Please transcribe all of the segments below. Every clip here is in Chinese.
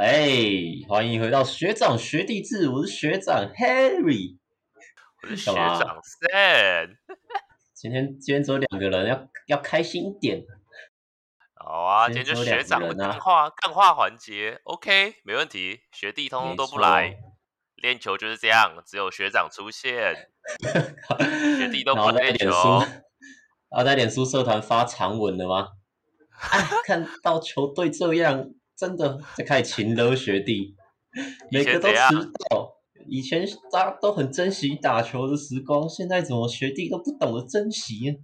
哎，欢迎回到学长学弟制，我是学长 Harry，我是学长 Sam。今天今天只有两个人，要要开心一点。好啊，今天就学长的干话干话环节，OK，没问题。学弟通通都不来，练球就是这样，只有学长出现，学弟都不练球。啊，在脸书社团发长文了吗？哎，看到球队这样。真的在开始情勒学弟，每个都迟到。以前大家都很珍惜打球的时光，现在怎么学弟都不懂得珍惜呢？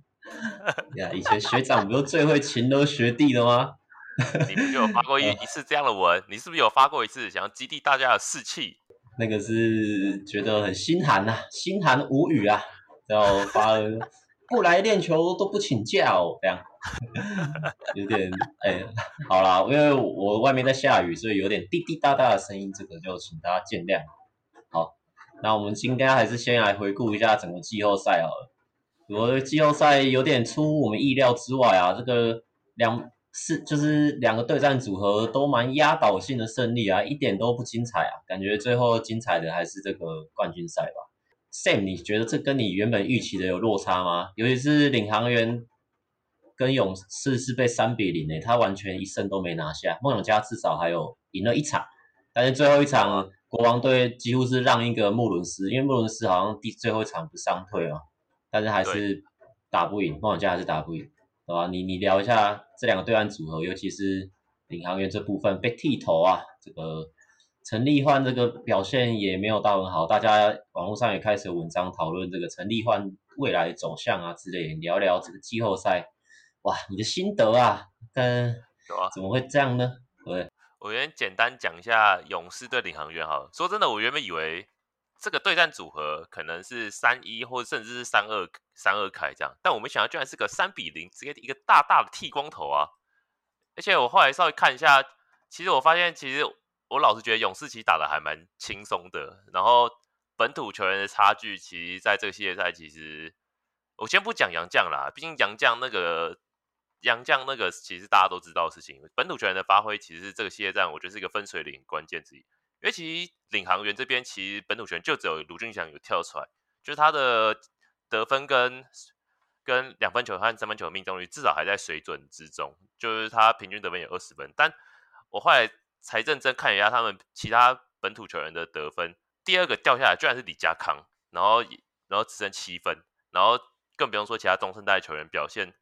呀，以前学长不就最会情勒学弟的吗？你不就有发过一 一次这样的文？你是不是有发过一次想要激励大家的士气？那个是觉得很心寒呐、啊，心寒无语啊，然后发了不来练球都不请假哦，这样。有点哎、好啦，因为我外面在下雨，所以有点滴滴答答的声音，这个就请大家见谅。好，那我们今天还是先来回顾一下整个季后赛好了。我的季后赛有点出乎我们意料之外啊，这个两是就是两个对战组合都蛮压倒性的胜利啊，一点都不精彩啊，感觉最后精彩的还是这个冠军赛吧。Sam，你觉得这跟你原本预期的有落差吗？尤其是领航员。跟勇士是被三比零诶，他完全一胜都没拿下。梦想家至少还有赢了一场，但是最后一场国王队几乎是让一个穆伦斯，因为穆伦斯好像第最后一场不伤退嘛，但是还是打不赢，梦想家还是打不赢，对吧？你你聊一下这两个对岸组合，尤其是领航员这部分被剃头啊，这个陈立焕这个表现也没有到很好，大家网络上也开始有文章讨论这个陈立焕未来走向啊之类，聊聊这个季后赛。哇，你的心得啊，跟怎么会这样呢？对，我先简单讲一下勇士对领航员好了。说真的，我原本以为这个对战组合可能是三一或者甚至是三二三二开这样，但我没想到居然是个三比零，直接一个大大的剃光头啊！而且我后来稍微看一下，其实我发现，其实我老是觉得勇士其实打得还蛮轻松的。然后本土球员的差距，其实在这个系列赛，其实我先不讲杨将啦，毕竟杨将那个。杨将那个其实大家都知道的事情，本土球员的发挥其实这个系列战，我觉得是一个分水岭关键之一。因为其实领航员这边其实本土球员就只有卢俊祥有跳出来，就是他的得分跟跟两分球和三分球的命中率至少还在水准之中，就是他平均得分有二十分。但我后来才认真看一下他们其他本土球员的得分，第二个掉下来居然是李家康，然后然后只剩七分，然后更不用说其他中生代球员表现。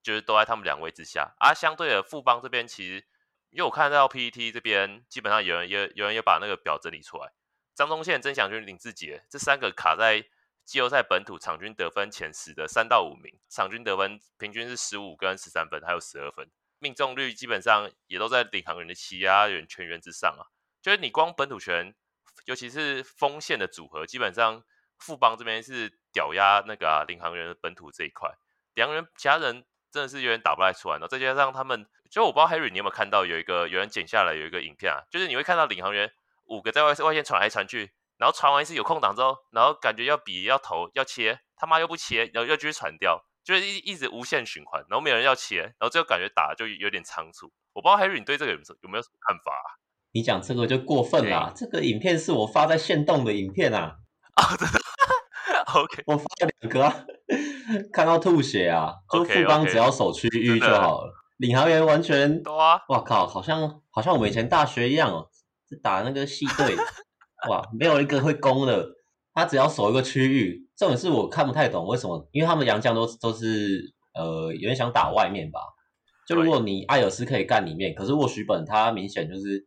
就是都在他们两位之下，而、相对的富邦这边，其实因为我看到 PTT 这边，基本上有人也有人也把那个表整理出来，张宗宪、曾祥军、林志杰这三个卡在季后赛本土场均得分前十的三到五名，场均得分平均是十五跟十三分，还有十二分，命中率基本上也都在领航员的其他人全员之上啊。就是你光本土权，尤其是锋线的组合，基本上富邦这边是屌压那个、啊、领航员的本土这一块，两人其他人。真的是有点打不太出来，然后再加上他们，就我不知道 Harry 你有没有看到有一个有人剪下来有一个影片啊，就是你会看到领航员五个在外外线传来传去，然后传完一次有空档之后，然后感觉要比要投要切，他妈又不切，然后又继续传掉，就是一一直无限循环，然后没有人要切，然后最后感觉打就有点仓促。我不知道 Harry 你对这个有有没有什么看法啊？你讲这个就过分了，这个影片是我发在线动的影片啊。啊，真的。OK，我发了两个、啊，看到吐血啊！就富邦只要守区域就好了。Okay, okay. 领航员完全，哇靠，好像好像我们以前大学一样哦，是打那个系队，哇，没有一个会攻的，他只要守一个区域。这种是我看不太懂为什么，因为他们洋将都都是呃有点想打外面吧。就如果你艾尔斯可以干里面，可是沃许本他明显就是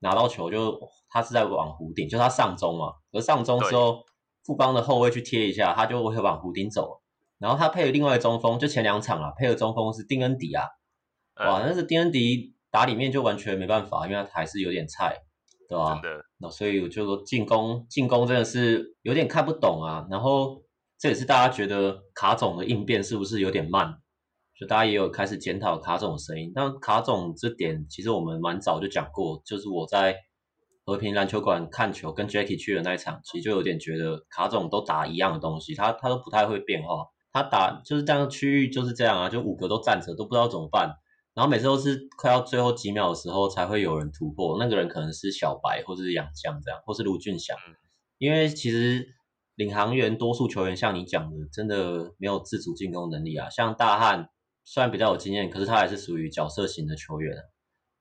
拿到球就他是在往弧顶，就他上中嘛，而上中之后。富邦的后卫去贴一下，他就会往弧顶走。然后他配了另外中锋，就前两场啊，配的中锋是丁恩迪啊。哇，但是丁恩迪打里面就完全没办法，因为他还是有点菜，对吧？真的。那所以我就说进攻进攻真的是有点看不懂啊。然后这也是大家觉得卡总的应变是不是有点慢？就大家也有开始检讨卡总的声音。但卡总这点其实我们蛮早就讲过，就是我在。和平篮球馆看球，跟 Jacky 去的那一场，其实就有点觉得卡总都打一样的东西，他他都不太会变化，他打就是这样区域就是这样啊，就五个都站着，都不知道怎么办。然后每次都是快要最后几秒的时候才会有人突破，那个人可能是小白或者是杨将这样，或是卢俊祥，因为其实领航员多数球员像你讲的，真的没有自主进攻能力啊。像大汉虽然比较有经验，可是他还是属于角色型的球员，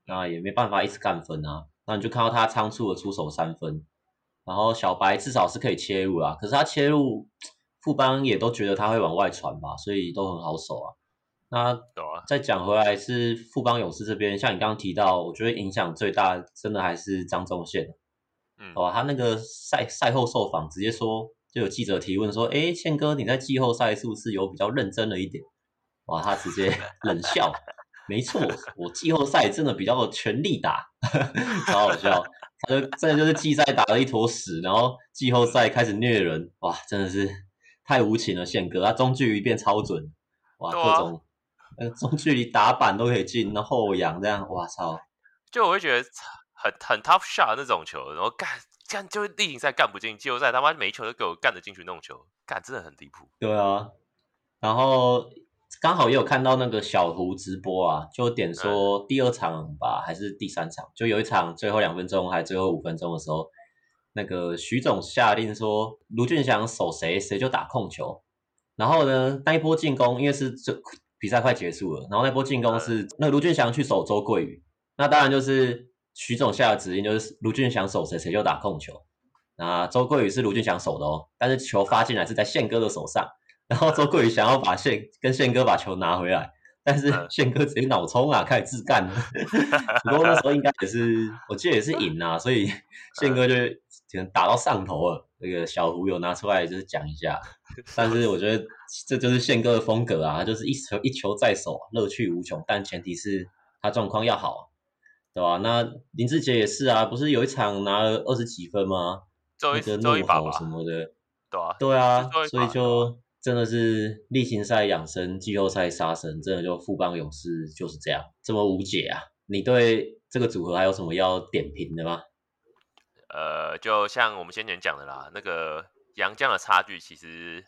那也没办法一直干分啊。那你就看到他仓促的出手三分，然后小白至少是可以切入啊，可是他切入 富邦也都觉得他会往外传吧，所以都很好守啊。那再讲回来是富邦勇士这边，像你刚刚提到，我觉得影响最大真的还是张宗宪，嗯，哦，他那个赛赛后受访直接说，就有记者提问说，诶，宪哥你在季后赛是不是有比较认真了一点？哇，他直接冷笑，没错，我季后赛真的比较全力打，超好笑，他就真的就是季赛打了一坨屎，然后季后赛开始虐人，哇，真的是太无情了，宪哥，他中距离变超准，哇，各种。呃，中距离打板都可以进，然后后仰这样，哇操！就我会觉得很很 tough shot 那种球，然后干干就例行赛干不进，季后赛他妈每一球都给我干得进去那种球，干真的很离谱。对啊，然后刚好也有看到那个小胡直播啊，就点说第二场吧，还是第三场，就有一场最后两分钟还最后五分钟的时候，那个徐总下令说卢俊祥守谁谁就打控球，然后呢那一波进攻因为是这。比赛快结束了，然后那波进攻是那卢俊祥去守周桂宇，那当然就是徐总下的指令，就是卢俊祥守谁谁就打控球。那周桂宇是卢俊祥守的哦，但是球发进来是在宪哥的手上，然后周桂宇想要把宪跟宪哥把球拿回来，但是 宪哥直接脑冲啊，开始自干了。不过那时候应该也是，我记得也是赢啊，所以 宪哥就可能打到上头了。那个小胡有拿出来就是讲一下，但是我觉得这就是宪哥的风格啊，他就是一球一球在手，乐趣无穷。但前提是他状况要好，对吧？那林志杰也是啊，不是有一场拿了二十几分吗？那个怒吼什么的，对啊，对啊，所以就真的是例行赛养生，季后赛杀神，真的就富邦勇士就是这样这么无解啊！你对这个组合还有什么要点评的吗？呃，就像我们先前讲的啦，那个洋将的差距，其实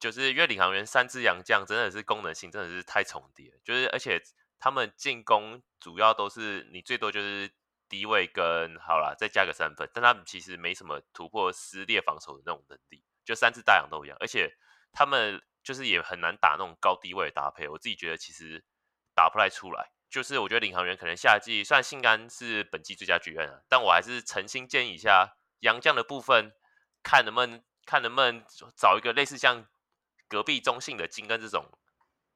就是因为领航员三支洋将真的是功能性真的是太重叠，就是而且他们进攻主要都是你最多就是低位跟好啦，再加个三分，但他们其实没什么突破撕裂防守的那种能力，就三支大洋都一样，而且他们就是也很难打那种高低位的搭配，我自己觉得其实打不太出来。就是我觉得领航员可能夏季虽然信安是本季最佳剧院啊，但我还是诚心建议一下杨将的部分，看能不能看能不能找一个类似像隔壁中信的金根这种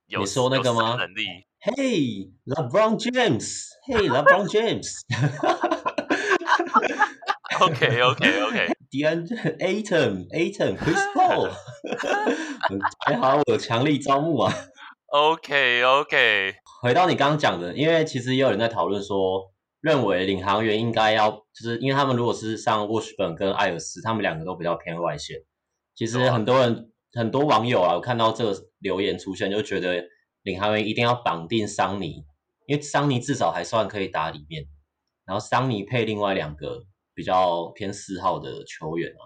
有你说那个吗？能力？Hey LeBron James，Hey LeBron James。OK OK OK。DeAndre Ayton，Ayton，Chris Paul。还好我有强力招募啊。OK OK。回到你刚刚讲的，因为其实也有人在讨论说，认为领航员应该要，就是因为他们如果是上沃什本跟艾尔斯，他们两个都比较偏外线。其实很多人、很多网友啊，我看到这个留言出现，就觉得领航员一定要绑定桑尼，因为桑尼至少还算可以打里面，然后桑尼配另外两个比较偏四号的球员啊，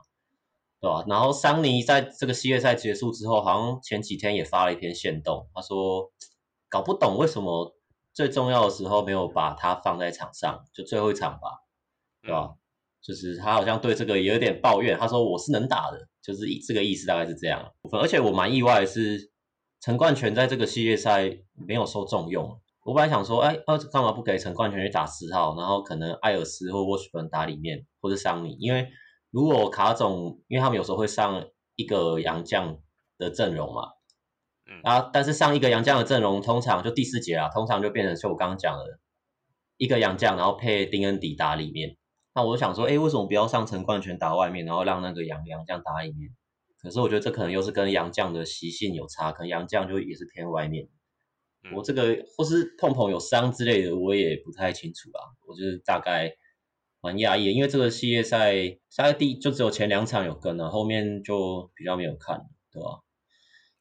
对吧？然后桑尼在这个系列赛结束之后，好像前几天也发了一篇限动，他说。搞不懂为什么最重要的时候没有把他放在场上，就最后一场吧，对吧？就是他好像对这个也有点抱怨，他说我是能打的，就是以这个意思大概是这样。而且我蛮意外的是，陈冠泉在这个系列赛没有受重用。我本来想说，哎，那干嘛不给陈冠泉去打四号，然后可能艾尔斯或沃许本打里面，或者桑尼？因为如果卡总，因为他们有时候会上一个洋将的阵容嘛。嗯啊！但是上一个洋将的阵容，通常就第四节啊，通常就变成就我刚刚讲的，一个洋将，然后配丁恩迪打里面。那我就想说，哎，为什么不要上陈冠全打外面，然后让那个杨洋将打里面？可是我觉得这可能又是跟杨将的习性有差，可能杨将就也是偏外面。我这个或是碰碰有伤之类的，我也不太清楚啊。我就是大概蛮讶异，因为这个系列赛赛第就只有前两场有跟了，后面就比较没有看，对吧？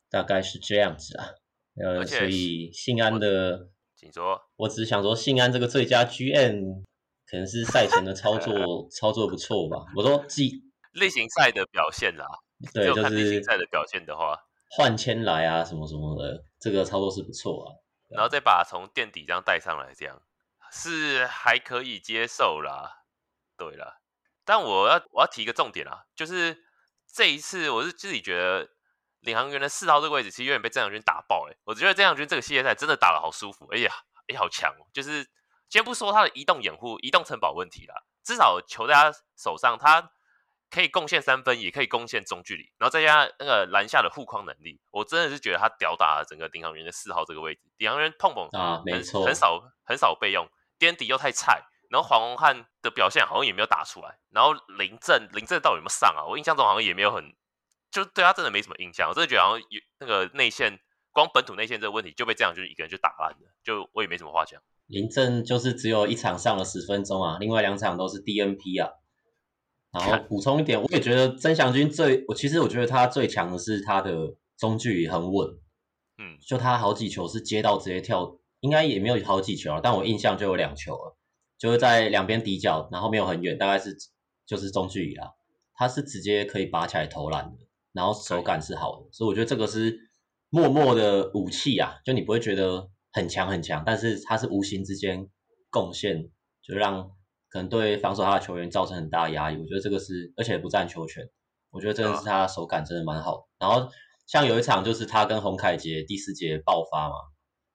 大概是这样子啊，呃，所以信安的，请说，我只想说信安这个最佳 GM 可能是赛前的操作 操作不错吧。我说季 例行赛的表现啦，对，就是例行赛的表现的话，换签来啊什么什么的，这个操作是不错啊。然后再把从垫底这样带上来，这样是还可以接受啦。对啦，但我要我要提一个重点啊，就是这一次我是自己觉得领航员的四号这个位置其实有点被郑祥军打爆哎，我觉得郑祥军这个系列赛真的打的好舒服，哎呀也好强哦。就是先不说他的移动掩护、移动城堡问题啦，至少球在他手上，他。可以贡献三分，也可以贡献中距离，然后再加上那个篮下的护框能力，我真的是觉得他吊打了整个领航员的四号这个位置。领航员碰碰啊，没错，很少很少备用，垫底又太菜，然后黄宏汉的表现好像也没有打出来，然后林振林振到底有没有上啊？我印象中好像也没有很，就对他真的没什么印象，我真的觉得好像有那个内线，光本土内线这个问题就被这样就是一个人就打烂了，就我也没什么话讲。林振就是只有一场上了十分钟啊，另外两场都是 DNP 啊。然后补充一点，我也觉得曾祥军最，我其实我觉得他最强的是他的中距离很稳，嗯，就他好几球是接到直接跳，应该也没有好几球，但我印象就有两球了，就是在两边底角，然后没有很远，大概是就是中距离啦，他是直接可以拔起来投篮的，然后手感是好的，所以我觉得这个是默默的武器啊，就你不会觉得很强很强，但是他是无形之间贡献，就让。可能对防守他的球员造成很大的压力，我觉得这个是，而且不占球权，我觉得真的是他的手感真的蛮好。然后像有一场就是他跟洪凯杰第四节爆发嘛，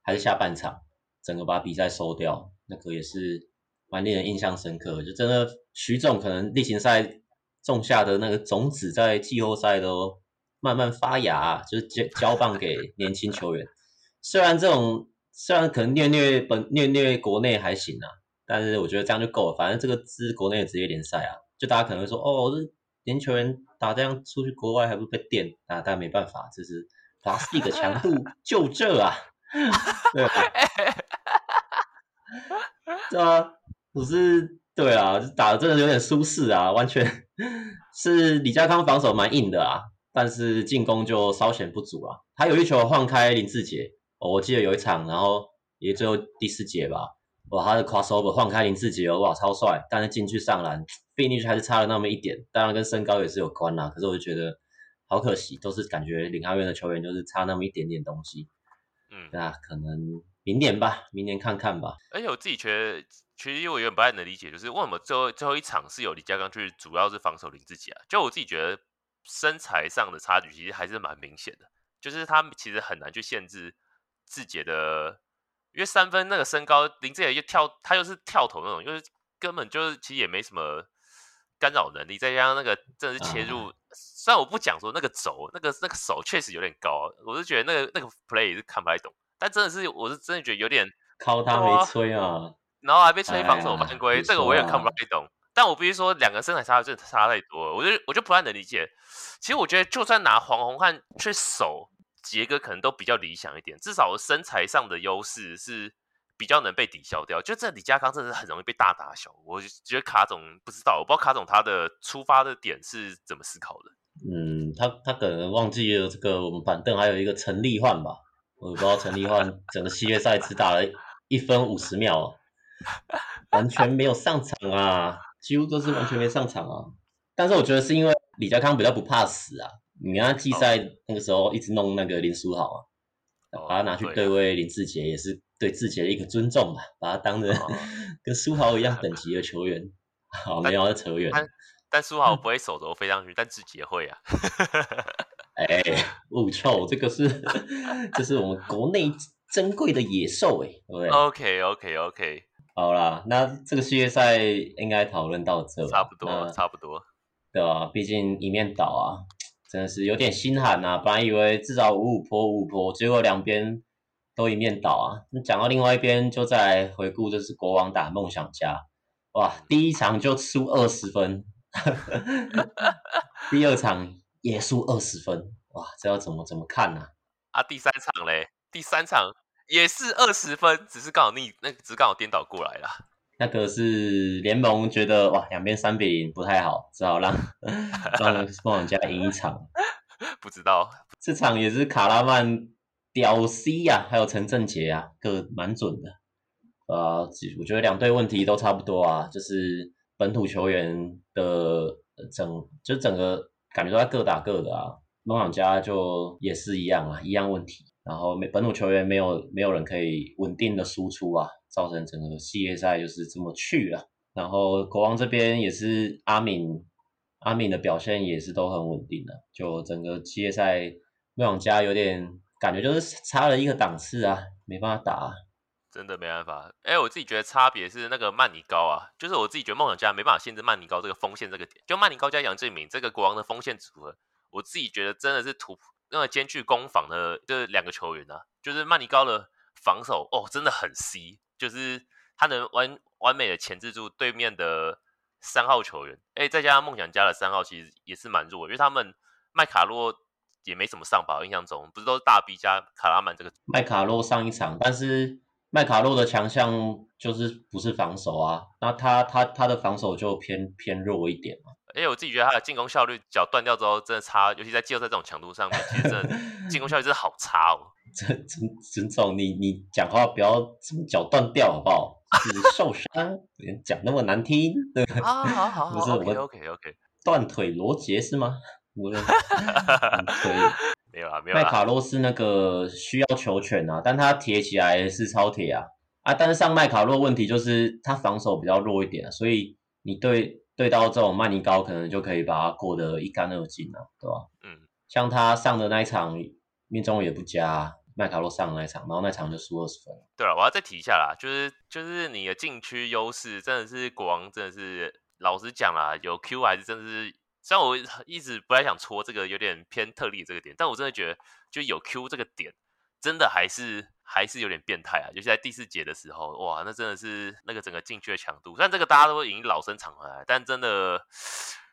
还是下半场，整个把比赛收掉，那个也是蛮令人印象深刻。就真的徐总可能例行赛种下的那个种子，在季后赛都慢慢发芽，就是交交棒给年轻球员。虽然这种虽然可能虐虐本虐虐国内还行啊。但是我觉得这样就够了，反正这个是国内的职业联赛啊，就大家可能会说，哦，这年轻球员打这样出去国外还不被电啊？但没办法，这是 Plus League 的强度 就这啊，对吧？对啊，我是对啊，打的真的有点舒适啊，完全是李家康防守蛮硬的啊，但是进攻就稍显不足啊。他有一球换开林志杰，哦，我记得有一场，然后也最后第四节吧。哇，他的 crossover 换开林志杰，哇，超帅！但是进去上篮，finish 还是差了那么一点。当然跟身高也是有关啦。可是我就觉得好可惜，都是感觉领航员的球员就是差那么一点点东西。嗯，那可能明年吧，明年看看吧。而且我自己觉得，其实我有点不太能理解，就是为什么最后最后一场是有李佳刚去主要是防守林志杰啊？就我自己觉得身材上的差距其实还是蛮明显的，就是他其实很难去限制志杰的。因为三分那个身高，林志杰又跳，他又是跳投那种，就是根本就是其实也没什么干扰能力，再加上那个真的是切入，嗯、虽然我不讲说那个轴，那个那个手确实有点高，我是觉得那个那个 play 也是看不太懂，但真的是我是真的觉得有点靠他没吹啊，然后还被吹防守犯规，哎、这个我也看不太懂。但我必须说，两个身材差真的差太多了，我就我就不太能理解。其实我觉得就算拿黄宏汉去守。杰哥可能都比较理想一点，至少身材上的优势是比较能被抵消掉。就这李佳康真的是很容易被大打小，我觉得卡总不知道，我不知道卡总他的出发的点是怎么思考的。嗯，他他可能忘记了这个我们板凳还有一个陈立焕吧，我不知道陈立焕整个系列赛只打了一分五十秒，完全没有上场啊，几乎都是完全没上场啊。但是我觉得是因为李家康比较不怕死啊。你看季赛那个时候一直弄那个林书豪啊，把他拿去对位林志杰，也是对志杰的一个尊重吧，把他当成 跟书豪一样等级的球员。好，没有扯远。但书豪不会手肘飞上去，但志杰会啊。哎，物臭，这个是这是我们国内珍贵的野兽哎，对不对？OK OK OK，好啦，那这个系列赛应该讨论到这，差不多，差不多，对吧？毕竟一面倒啊。真的是有点心寒呐、啊，本来以为至少五五坡五五波，结果两边都一面倒啊。那讲到另外一边，就再来回顾，就是国王打梦想家，哇，第一场就输二十分，第二场也输二十分，哇，这要怎么怎么看呢、啊？啊，第三场嘞，第三场也是二十分，只是刚好逆，那只是刚好颠倒过来了。那个是联盟觉得哇，两边三比零不太好，只好让 让梦想家赢一场。不知道这场也是卡拉曼屌 C 呀、啊，还有陈正杰啊，各蛮准的。呃，我觉得两队问题都差不多啊，就是本土球员的整，就整个感觉都在各打各的啊。梦想家就也是一样啊，一样问题。然后没本土球员没有没有人可以稳定的输出啊，造成整个系列赛就是这么去了。然后国王这边也是阿敏，阿敏的表现也是都很稳定的，就整个系列赛梦想家有点感觉就是差了一个档次啊，没办法打。真的没办法，哎，我自己觉得差别是那个曼尼高啊，就是我自己觉得梦想家没办法限制曼尼高这个锋线这个点，就曼尼高加杨敬敏这个国王的锋线组合，我自己觉得真的是突那个兼具攻防的这两个球员啊，就是曼尼高的防守哦真的很 C，就是他能完完美的钳制住对面的三号球员，哎，再加上梦想家的三号其实也是蛮弱，因为他们麦卡洛也没什么上吧，印象中不是都是大 B 加卡拉曼这个麦卡洛上一场，但是。麦卡洛的强项就是不是防守啊，那他他他的防守就偏偏弱一点嘛。而且我自己觉得他的进攻效率脚断掉之后真的差，尤其在季后赛这种强度上面，其实真的 进攻效率真的好差哦。陈陈陈总，你你讲话不要什么脚断掉好不好？是受伤，讲那么难听。对啊，好好好，不是 OK OK OK，断腿罗杰是吗？我的 腿。没有啊，没有啊。麦卡洛是那个需要球权啊，但他铁起来是超铁啊啊！但是上麦卡洛问题就是他防守比较弱一点啊，所以你对对到这种曼尼高，可能就可以把他过得一干二净啊，对吧？嗯，像他上的那一场命中也不佳，麦卡洛上的那一场，然后那场就输二十分。对了，我要再提一下啦，就是就是你的禁区优势真的是国王，真的是老实讲啦，有 Q 还是真的是。虽然我一直不太想戳这个有点偏特例这个点，但我真的觉得就有 Q 这个点，真的还是还是有点变态啊！尤其在第四节的时候，哇，那真的是那个整个禁区的强度。虽然这个大家都已经老生常谈了，但真的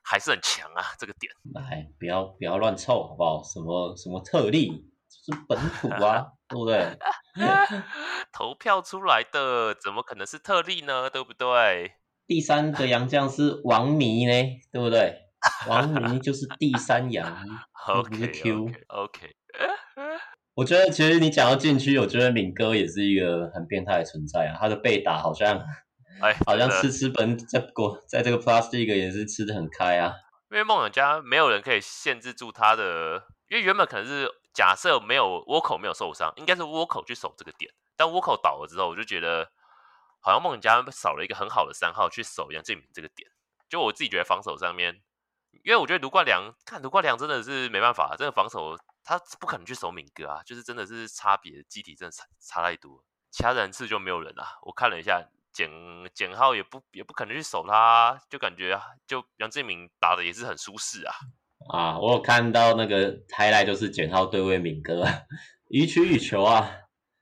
还是很强啊！这个点，哎，不要不要乱凑好不好？什么什么特例，就是本土啊，对不对？投票出来的怎么可能是特例呢？对不对？第三个洋将是王迷呢，对不对？王明就是第三洋，不是 Q。OK，我觉得其实你讲到禁区，我觉得敏哥也是一个很变态的存在啊。他的被打好像，哎，好像吃吃本在过在这个 Plus League 也是吃的很开啊。因为梦想家没有人可以限制住他的，因为原本可能是假设没有倭寇没有受伤，应该是倭寇去守这个点。但倭寇倒了之后，我就觉得好像梦想家少了一个很好的三号去守杨敬敏这个点。就我自己觉得防守上面。因为我觉得卢冠良，看卢冠良真的是没办法，这个防守他不可能去守敏哥啊，就是真的是差别机体真的差差太多，其他人次就没有人啊。我看了一下简简浩也不也不可能去守他，就感觉就杨振明打的也是很舒适啊。啊，我有看到那个 highlight 就是简浩对位敏哥，予取予求啊。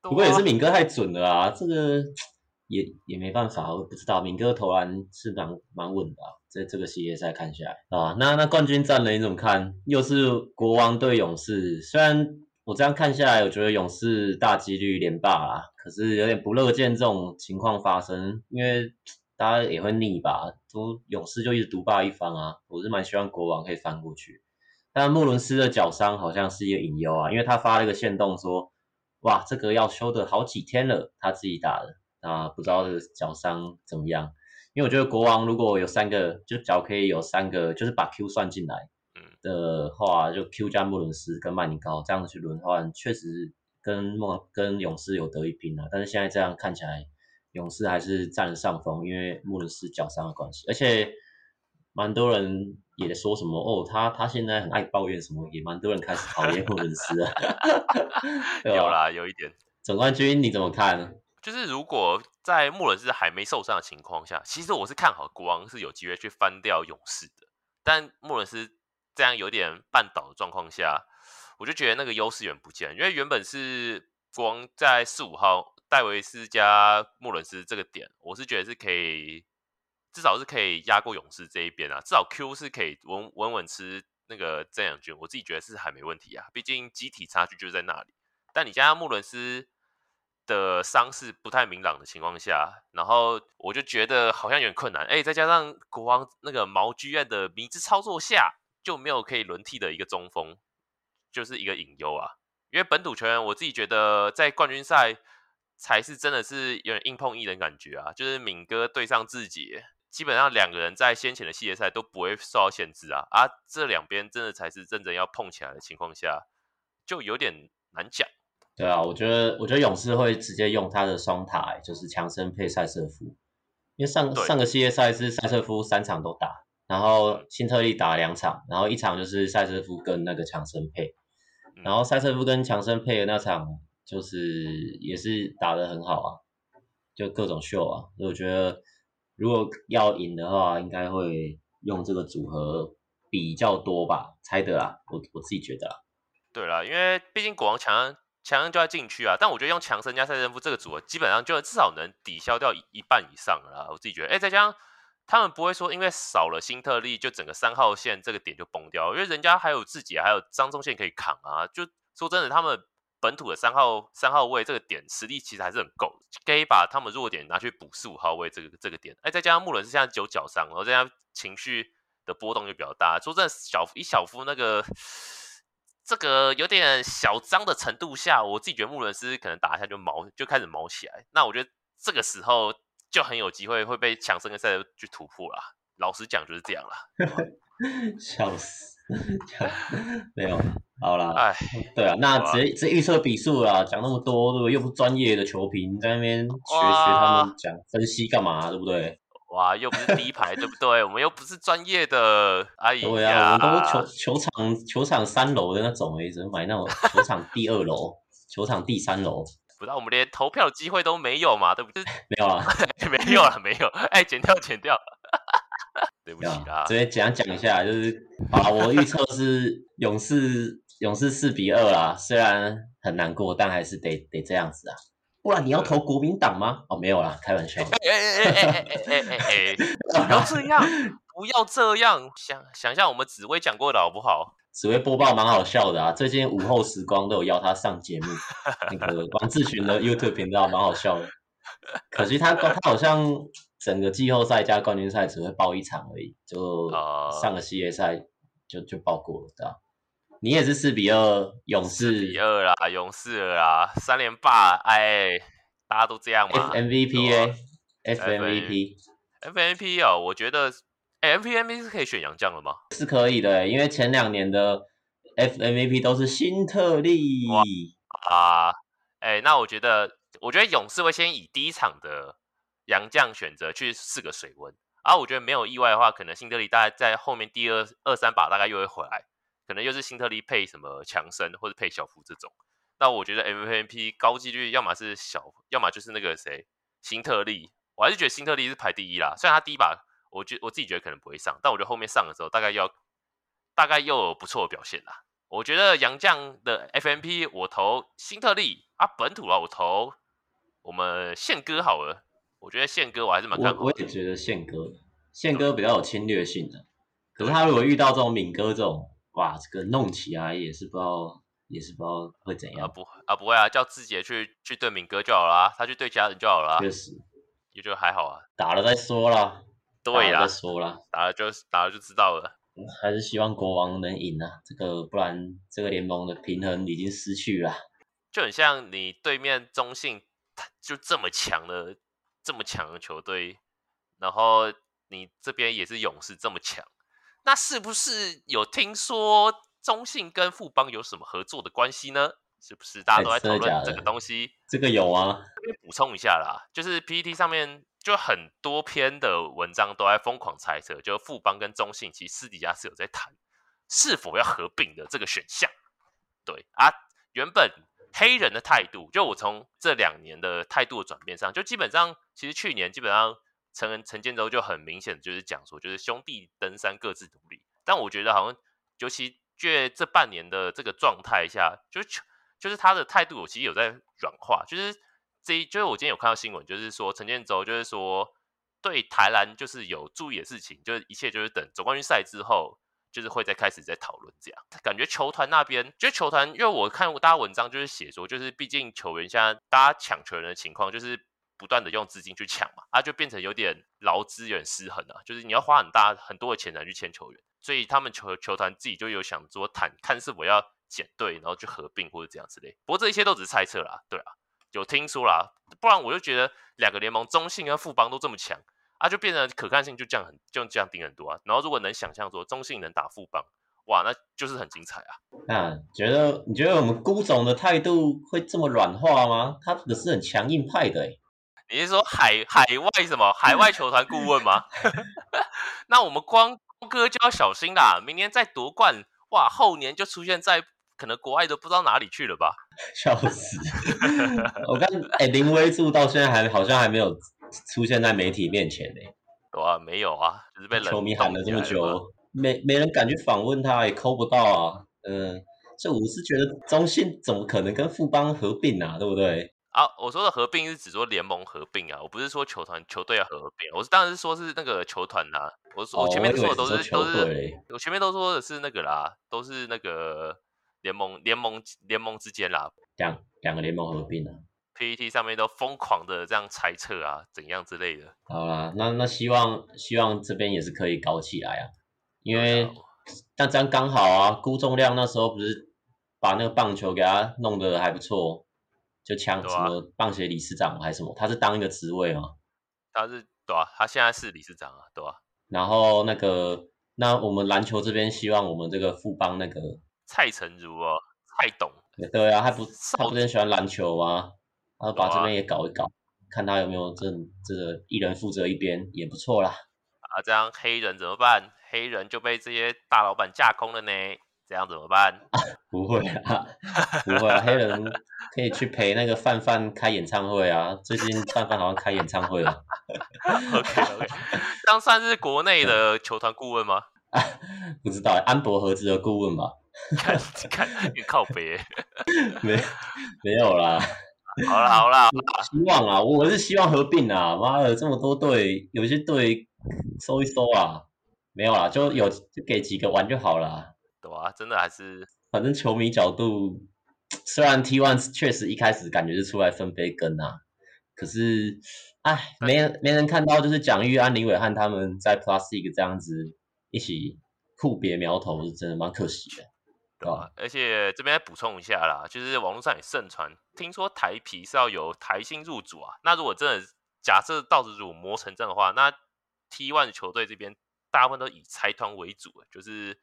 不过也是敏哥太准了啊，这个 也也没办法，我不知道敏哥投篮是蛮蛮稳的啊。在这个系列赛看下来啊，那那冠军战呢？你怎么看？又是国王对勇士。虽然我这样看下来，我觉得勇士大几率连霸啦，可是有点不乐见这种情况发生，因为大家也会腻吧。都勇士就一直独霸一方啊，我是蛮希望国王可以翻过去。但穆伦斯的脚伤好像是一个隐忧啊，因为他发了一个线动说，哇，这个要休的好几天了，他自己打的啊，不知道这个脚伤怎么样。因为我觉得国王如果有三个，就只要可以有三个，就是把 Q 算进来的话，就 Q 加穆伦斯跟曼尼高这样子去轮换，确实跟梦跟勇士有得一拼啊。但是现在这样看起来，勇士还是占了上风，因为穆伦斯脚伤的关系，而且蛮多人也说什么哦，他他现在很爱抱怨什么，也蛮多人开始讨厌穆伦斯 了。有啦，有一点。总冠军你怎么看？就是如果在穆伦斯还没受伤的情况下，其实我是看好国王是有机会去翻掉勇士的。但穆伦斯这样有点绊倒的状况下，我就觉得那个优势远不见。因为原本是国王在四五号戴维斯加穆伦斯这个点，我是觉得是可以，至少是可以压过勇士这一边啊。至少 Q 是可以稳稳稳吃那个真阳军，我自己觉得是还没问题啊。毕竟机体差距就在那里。但你加穆伦斯。的伤势不太明朗的情况下，然后我就觉得好像有点困难。哎，再加上国王那个毛剧院的迷之操作下，就没有可以轮替的一个中锋，就是一个隐忧啊。因为本土球员，我自己觉得在冠军赛才是真的是有点硬碰硬的感觉啊。就是敏哥对上自己，基本上两个人在先前的系列赛都不会受到限制啊。啊，这两边真的才是真正要碰起来的情况下，就有点难讲。对啊，我觉得我觉得勇士会直接用他的双塔，就是强森配赛瑟夫，因为上上个系列赛是赛瑟夫三场都打，然后辛特利打了两场，然后一场就是赛瑟夫跟那个强森配，然后赛瑟夫跟强森配的那场就是也是打得很好啊，就各种秀啊，所以我觉得如果要赢的话，应该会用这个组合比较多吧，猜的啦，我我自己觉得啦。对啦，因为毕竟国王强。强森就在禁区啊，但我觉得用强森加赛瑟夫这个组合，基本上就至少能抵消掉一一半以上了。我自己觉得，哎、再加上他们不会说因为少了辛特利，就整个三号线这个点就崩掉，因为人家还有自己还有张宗宪可以扛啊。就说真的，他们本土的三号三号位这个点实力其实还是很够，可以把他们弱点拿去补四五号位这个这个点。哎、再加上穆伦是现在有脚伤，然后加上情绪的波动就比较大。说真的，小一小夫那个。这个有点小脏的程度下，我自己觉得穆伦斯可能打一下就毛就开始毛起来。那我觉得这个时候就很有机会会被强森跟赛去突破啦。老实讲就是这样啦。笑死，没有，好啦。哎，对啊，那直接直接预测比数啦，讲那么多，对不对？又不专业的球评在那边学学他们讲分析干嘛，对不对？哇，又不是第一排，对不对？我们又不是专业的，哎呀，对啊，我们都是球球场球场三楼的那种，哎，只能买那种球场第二楼、球场第三楼。不知道我们连投票的机会都没有嘛？对不对？没有啊，没有了，没有。哎，剪掉，剪掉。对不起啦，直接简单讲一下，就是啊，我预测是勇士勇士四比二啦，虽然很难过，但还是得得这样子啊。不然你要投国民党吗？哦，没有啦，开玩笑。不要这样，不要这样。想想一下，我们紫薇讲过的好不好？紫薇播报蛮好笑的啊，最近午后时光都有邀他上节目。那个王志群的 YouTube 频道蛮好笑的。可惜他他好像整个季后赛加冠军赛只会报一场而已，就上个系列赛就就报过了，对吧？你也是四比二勇士，四比二啦，勇士啦，三连霸，哎，大家都这样嘛？MVP 哎，FMVP，FMVP 哦，我觉得，哎，FMVP 是可以选杨将的吗？是可以的，因为前两年的 FMVP 都是新特例。啊，哎，那我觉得，我觉得勇士会先以第一场的杨将选择去试个水温，啊，我觉得没有意外的话，可能新特利大概在后面第二二三把大概又会回来。可能又是新特利配什么强森或者配小福这种，那我觉得 MVP 高几率要么是小，要么就是那个谁新特利，我还是觉得新特利是排第一啦。虽然他第一把，我觉我自己觉得可能不会上，但我觉得后面上的时候大概要大概又有不错的表现啦。我觉得杨将的 FMP 我投新特利啊，本土啊我投我们宪哥好了。我觉得宪哥我还是蛮看好。我也觉得宪哥，宪哥比较有侵略性的，可是他如果遇到这种敏哥这种。哇，这个弄起来也是不知道，也是不知道会怎样。啊不啊不会啊，叫志杰去去对敏哥就好了，他去对家人就好了。确实，也就还好啊。打了再说啦，对啦，再说啦，打了就打了就知道了。还是希望国王能赢啊，这个不然这个联盟的平衡已经失去了。就很像你对面中信就这么强的这么强的球队，然后你这边也是勇士这么强。那是不是有听说中信跟富邦有什么合作的关系呢？是不是大家都在讨论这个东西？这个有啊，补充一下啦，就是 PPT 上面就很多篇的文章都在疯狂猜测，就富邦跟中信其实私底下是有在谈是否要合并的这个选项。对啊，原本黑人的态度，就我从这两年的态度的转变上，就基本上其实去年基本上。陈陈建州就很明显就是讲说，就是兄弟登山各自独立。但我觉得好像，尤其这这半年的这个状态下，就是就是他的态度，我其实有在软化。就是这一，就是我今天有看到新闻，就是说陈建州就是说对台篮就是有注意的事情，就是一切就是等总冠军赛之后，就是会再开始再讨论这样。感觉球团那边，就球团，因为我看大家文章就是写说，就是毕竟球员现在大家抢球员的情况就是。不断的用资金去抢嘛，啊，就变成有点劳资有点失衡了，就是你要花很大很多的钱来去签球员，所以他们球球团自己就有想说谈看是否要减队，然后去合并或者这样之类。不过这一切都只是猜测啦，对啊，有听说啦，不然我就觉得两个联盟中信跟富邦都这么强，啊，就变成可看性就降很就降低很多啊。然后如果能想象说中信能打富邦，哇，那就是很精彩啊。嗯觉得你觉得我们辜总的态度会这么软化吗？他可是很强硬派的诶。你是说海海外什么海外球团顾问吗？那我们光哥就要小心啦，明年再夺冠，哇，后年就出现在可能国外都不知道哪里去了吧？笑死！我看哎、欸，林威助到现在还好像还没有出现在媒体面前呢。有啊，没有啊，就是被球迷喊了这么久，没没人敢去访问他，也抠不到啊。嗯，这我是觉得中信怎么可能跟富邦合并啊？对不对？啊，我说的合并是指说联盟合并啊，我不是说球团球队要合并，我是当然是说是那个球团啦。我说、哦、我前面说的都是，是都是，我前面都说的是那个啦，都是那个联盟联盟联盟之间啦，两两个联盟合并啊。PPT 上面都疯狂的这样猜测啊，怎样之类的。好啦，那那希望希望这边也是可以搞起来啊，因为那这样刚好啊，辜仲谅那时候不是把那个棒球给他弄得还不错。就抢什么棒协理事长还是什么？他是当一个职位吗？他是对啊，他现在是理事长啊，对啊。然后那个，那我们篮球这边希望我们这个富邦那个蔡成儒哦，蔡董。对啊，他不他不是很喜欢篮球吗？然后把这边也搞一搞，啊、看他有没有这这个一人负责一边也不错啦。啊，这样黑人怎么办？黑人就被这些大老板架空了呢。这样怎么办？啊、不会啊，不会啊，黑人可以去陪那个范范开演唱会啊。最近范范好像开演唱会了。OK OK，这样算是国内的球团顾问吗？啊、不知道，安博合资的顾问吧？看看，靠北。没没有啦。好啦好啦，希望啊，我是希望合并啊。妈的，这么多队，有些队收一收啊。没有啦，就有就给几个玩就好了。对啊，真的还是，反正球迷角度，虽然 T One 确实一开始感觉是出来分杯羹啊，可是，哎，没人没人看到，就是蒋玉安、林伟汉他们在 Plus League 这样子一起互别苗头，是真的蛮可惜的，对吧？而且这边再补充一下啦，就是网络上也盛传，听说台皮是要由台新入主啊，那如果真的假设到时如磨成阵的话，那 T1 球队这边大部分都以财团为主，就是。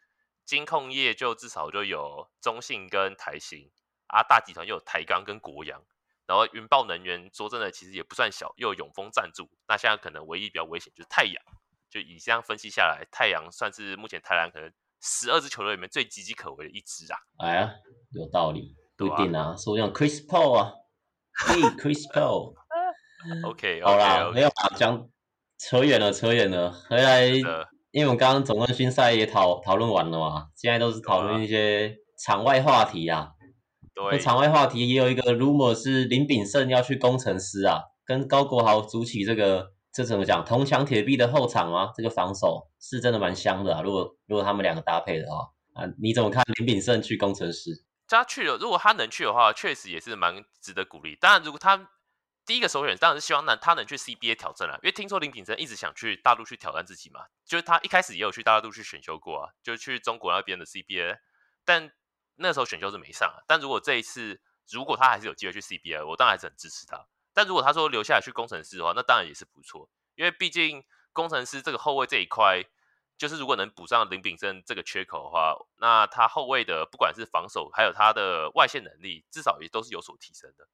金控业就至少就有中信跟台新，啊，大集团又有台钢跟国阳，然后云豹能源说真的其实也不算小，又有永丰赞助，那现在可能唯一比较危险就是太阳，就以这样分析下来，太阳算是目前台南可能十二支球队里面最岌岌可危的一支啊。哎呀，有道理，不一定啊，说像 Chris Paul 啊，嘿，Chris Paul，OK，好啦，没有啊，讲扯远了，扯远了，回来。因为我们刚刚总冠军赛也讨讨论完了嘛，现在都是讨论一些场外话题啊。对，场外话题也有一个 rumor 是林炳胜要去工程师啊，跟高国豪组起这个这怎么讲铜墙铁壁的后场啊，这个防守是真的蛮香的啊。如果如果他们两个搭配的话啊，你怎么看林炳胜去工程师？他去了，如果他能去的话，确实也是蛮值得鼓励。当然，如果他第一个首选当然是希望能他能去 CBA 挑战了，因为听说林炳胜一直想去大陆去挑战自己嘛，就是他一开始也有去大陆去选秀过啊，就去中国那边的 CBA，但那时候选秀是没上啊。但如果这一次如果他还是有机会去 CBA，我当然还是很支持他。但如果他说留下来去工程师的话，那当然也是不错，因为毕竟工程师这个后卫这一块，就是如果能补上林炳胜这个缺口的话，那他后卫的不管是防守还有他的外线能力，至少也都是有所提升的。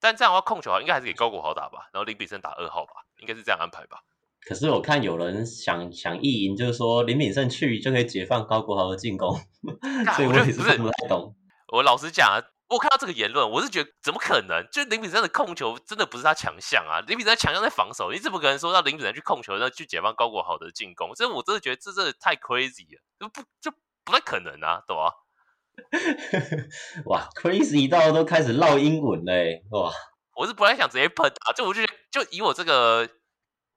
但这样的话，控球好应该还是给高国豪打吧，然后林炳胜打二号吧，应该是这样安排吧。可是我看有人想想意淫，就是说林炳胜去就可以解放高国豪的进攻，所以我也是不太懂。我老实讲啊，我看到这个言论，我是觉得怎么可能？就林炳胜的控球真的不是他强项啊，林炳胜强项在防守，你怎么可能说让林炳胜去控球，然后去解放高国豪的进攻？这我真的觉得这真的太 crazy 了，就不就不太可能啊，懂吗？哇，crazy 到都开始唠英文嘞！哇，我是本来想直接喷啊，就我就，就以我这个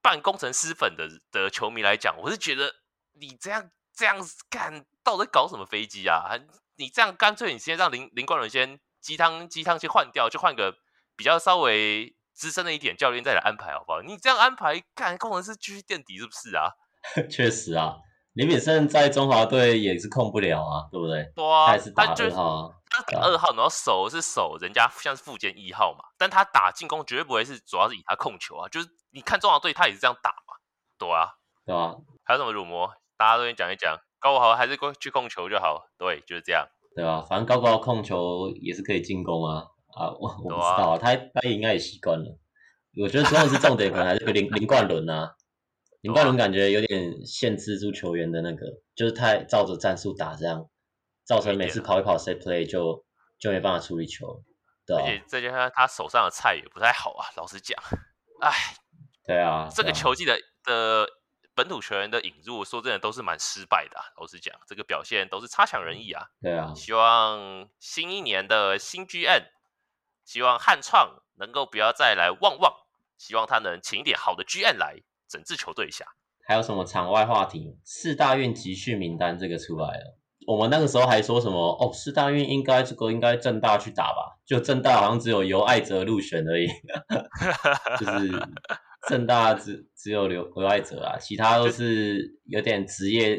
半工程师粉的的球迷来讲，我是觉得你这样这样干，到底搞什么飞机啊？你这样干脆你先让林林冠伦先鸡汤鸡汤先换掉，就换个比较稍微资深的一点教练再来安排好不好？你这样安排，干工程师继续垫底是不是啊？确实啊。林炳胜在中华队也是控不了啊，对不对？对啊，他也是打二号，啊，他打二号，然后守是守人家像是富坚一号嘛，但他打进攻绝对不会是主要是以他控球啊，就是你看中华队他也是这样打嘛，对啊，对啊，还有什么辱没？大家都先讲一讲，高国豪还是去控球就好，对，就是这样，对吧？反正高国豪控球也是可以进攻啊，啊，我我不知道啊，他他应该也习惯了。我觉得主要是重点可能还是个林 林冠伦啊，林冠伦感觉有点限制住球员的那个，就是太照着战术打这样，造成每次跑一跑 set play 就就没办法处理球，对啊，而且再加上他手上的菜也不太好啊，老实讲，哎。对啊，这个球技的的本土球员的引入，说真的都是蛮失败的啊。老实讲，这个表现都是差强人意啊。对啊，希望新一年的新 GM，希望汉创能够不要再来旺旺，希望他能请一点好的 GM 来整治球队一下。还有什么场外话题？四大运集训名单这个出来了，我们那个时候还说什么？哦，四大运应该这个应该正大去打吧？就正大好像只有尤爱哲入选而已，就是。正大只只有刘刘爱哲啊，其他都是有点职业，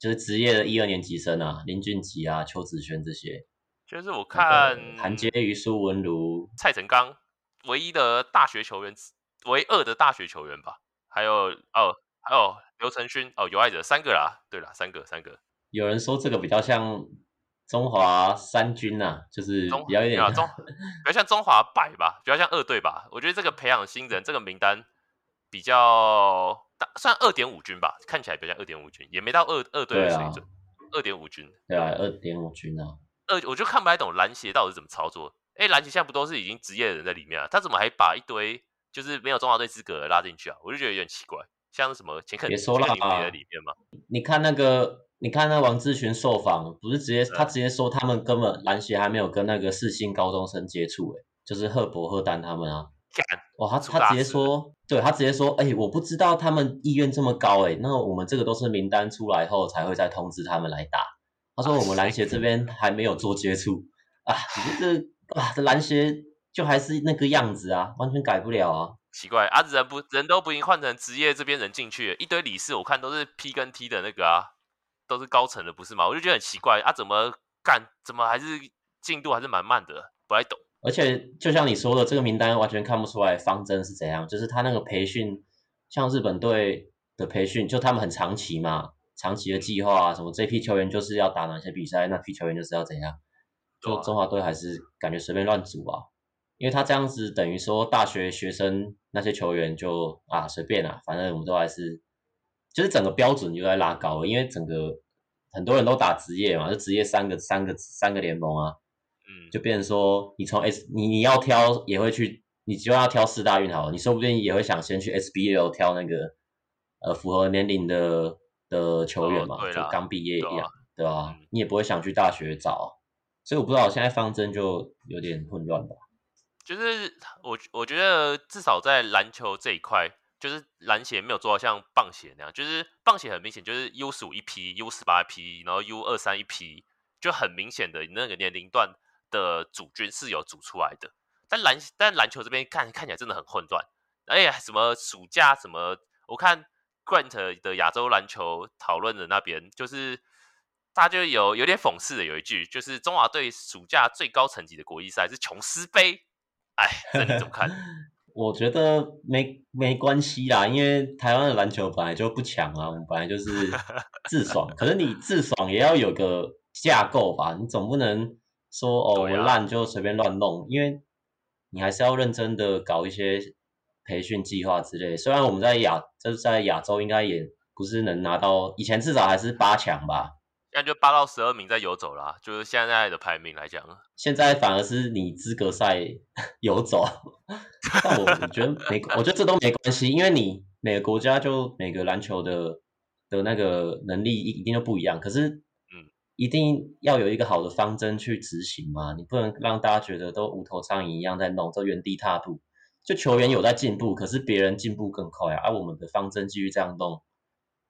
就，是职业的一二年级生啊，林俊杰啊、邱子轩这些。就是我看韩杰瑜、苏文如、蔡成刚，唯一的大学球员，唯二的大学球员吧。还有哦，还有刘承勋哦，有爱者三个啦。对啦，三个三个。有人说这个比较像中华三军啊，就是比较有点中，比较像中华白吧，比较像二队吧。我觉得这个培养新人这个名单。比较大，算二点五军吧，看起来比较像二点五军，也没到二二队的水准。二点五军，对啊，二点五军啊。二，我就看不太懂篮协到底是怎么操作。哎，篮协现在不都是已经职业的人在里面啊？他怎么还把一堆就是没有中华队资格的拉进去啊？我就觉得有点奇怪。像什么钱肯别说了啊，在里面吗？你看那个，你看那王志群受访，不是直接他直接说他们根本篮协还没有跟那个四星高中生接触，哎，就是赫伯、赫丹他们啊。哇，他他直接说，对他直接说，哎、欸，我不知道他们意愿这么高，哎，那我们这个都是名单出来后才会再通知他们来打。他说我们篮协这边还没有做接触啊，你这啊，这篮协就还是那个样子啊，完全改不了啊。奇怪啊，人不人都不已经换成职业这边人进去了，一堆理事我看都是 P 跟 T 的那个啊，都是高层的不是吗？我就觉得很奇怪啊，怎么干？怎么还是进度还是蛮慢的，不太懂。而且就像你说的，这个名单完全看不出来方针是怎样。就是他那个培训，像日本队的培训，就他们很长期嘛，长期的计划啊，什么这批球员就是要打哪些比赛，那批球员就是要怎样。就中华队还是感觉随便乱组啊，因为他这样子等于说大学学生那些球员就啊随便啊，反正我们都还是，就是整个标准就在拉高了，因为整个很多人都打职业嘛，就职业三个三个三个联盟啊。嗯，就变成说，你从 S，你你要挑也会去，你就要挑四大运好了，你说不定也会想先去 SBL 挑那个，呃，符合年龄的的球员嘛，哦、就刚毕业一样，对吧、啊？你也不会想去大学找，所以我不知道现在方针就有点混乱吧。就是我我觉得至少在篮球这一块，就是篮协没有做到像棒协那样，就是棒协很明显就是 U 十五一批，U 十八一批，然后 U 二三一批，就很明显的那个年龄段。的组军是有组出来的，但篮但篮球这边看看起来真的很混乱。哎呀，什么暑假什么，我看 Grant 的亚洲篮球讨论的那边，就是他就有有点讽刺的有一句，就是中华队暑假最高层级的国际赛是琼斯杯。哎，这你怎么看？我觉得没没关系啦，因为台湾的篮球本来就不强啊，我们本来就是 自爽。可是你自爽也要有个架构吧，你总不能。说哦，我烂就随便乱弄，因为你还是要认真的搞一些培训计划之类。虽然我们在亚，就是在亚洲应该也不是能拿到，以前至少还是八强吧，现在就八到十二名在游走啦，就是现在的排名来讲，现在反而是你资格赛 游走。但我我觉得没，我觉得这都没关系，因为你每个国家就每个篮球的的那个能力一一定都不一样，可是。嗯一定要有一个好的方针去执行嘛，你不能让大家觉得都无头苍蝇一样在弄，都原地踏步。就球员有在进步，可是别人进步更快啊，而、啊、我们的方针继续这样弄，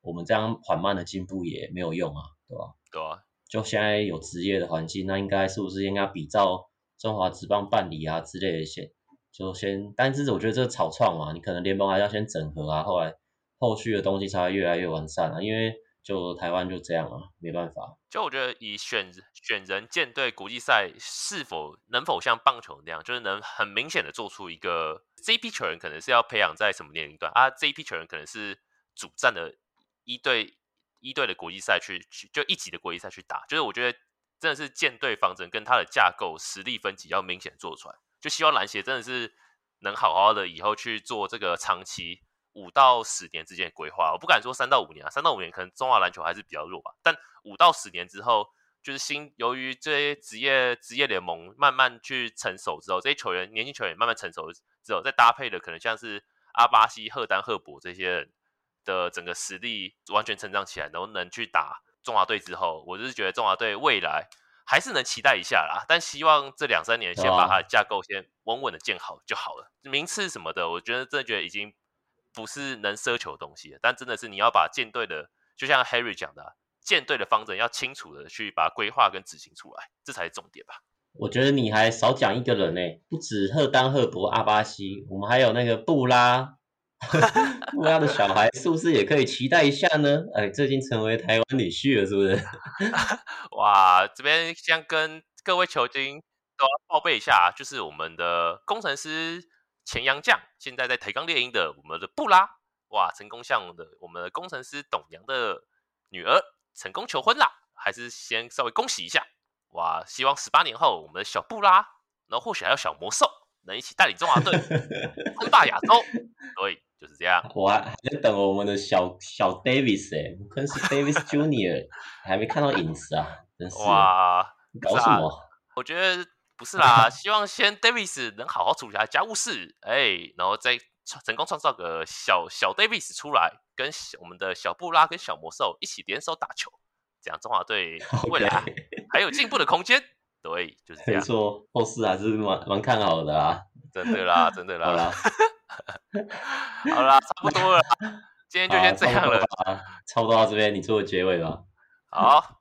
我们这样缓慢的进步也没有用啊，对吧？对啊。就现在有职业的环境，那应该是不是应该比照中华职棒办理啊之类的先，就先，但是我觉得这个草创嘛，你可能联盟还要先整合啊，后来后续的东西才会越来越完善啊，因为。就台湾就这样啊，没办法。就我觉得以选选人舰队国际赛是否能否像棒球那样，就是能很明显的做出一个这一批球员可能是要培养在什么年龄段啊？这一批球员可能是主战的一对一队的国际赛去去就一级的国际赛去打，就是我觉得真的是舰队方针跟他的架构实力分级要明显做出来，就希望篮协真的是能好好的以后去做这个长期五到十年之间的规划，我不敢说三到五年啊，三到五年可能中华篮球还是比较弱吧，但五到十年之后。就是新，由于这些职业职业联盟慢慢去成熟之后，这些球员年轻球员慢慢成熟之后，再搭配的可能像是阿巴西、赫丹、赫伯这些人的整个实力完全成长起来，然后能去打中华队之后，我就是觉得中华队未来还是能期待一下啦。但希望这两三年先把它的架构先稳稳的建好就好了。名次什么的，我觉得真的觉得已经不是能奢求的东西了。但真的是你要把舰队的，就像 Harry 讲的啊。舰队的方针要清楚的去把规划跟执行出来，这才是重点吧。我觉得你还少讲一个人呢，不止赫丹、赫伯、阿巴西，我们还有那个布拉，布拉的小孩是不是也可以期待一下呢？哎，最近成为台湾女婿了，是不是？哇，这边先跟各位球星都要报备一下，就是我们的工程师前洋将，现在在台钢猎鹰的我们的布拉，哇，成功向我们的我们的工程师董阳的女儿。成功求婚啦，还是先稍微恭喜一下哇！希望十八年后，我们的小布拉，然后或许还有小魔兽，能一起带领中华队 称霸亚洲。对，就是这样。我还还在等我们的小小 Davis 哎、欸，可能是 Davis Junior，还没看到影子啊，真是哇！搞什么、啊？我觉得不是啦，希望先 Davis 能好好处理下家务事，哎、欸，然后再成功创造个小小 Davis 出来。跟我们的小布拉跟小魔兽一起联手打球，这样中华队未来还有进步的空间。Okay. 对，就是这样。没错，后市还是蛮蛮看好的啊，真的啦，真的 啦。好啦，好啦，差不多了，今天就先这样了。差不多到这边，你做个结尾吧。好，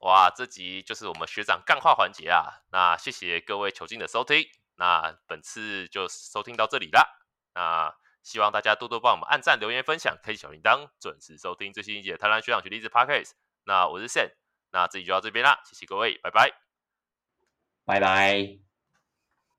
哇，这集就是我们学长干话环节啊。那谢谢各位球经的收听，那本次就收听到这里啦。那。希望大家多多帮我们按赞、留言、分享，开启小铃铛，准时收听最新一集的《台湾学长学励志 Podcast》。那我是 Sam，那这集就到这边啦，谢谢各位，拜拜，拜拜。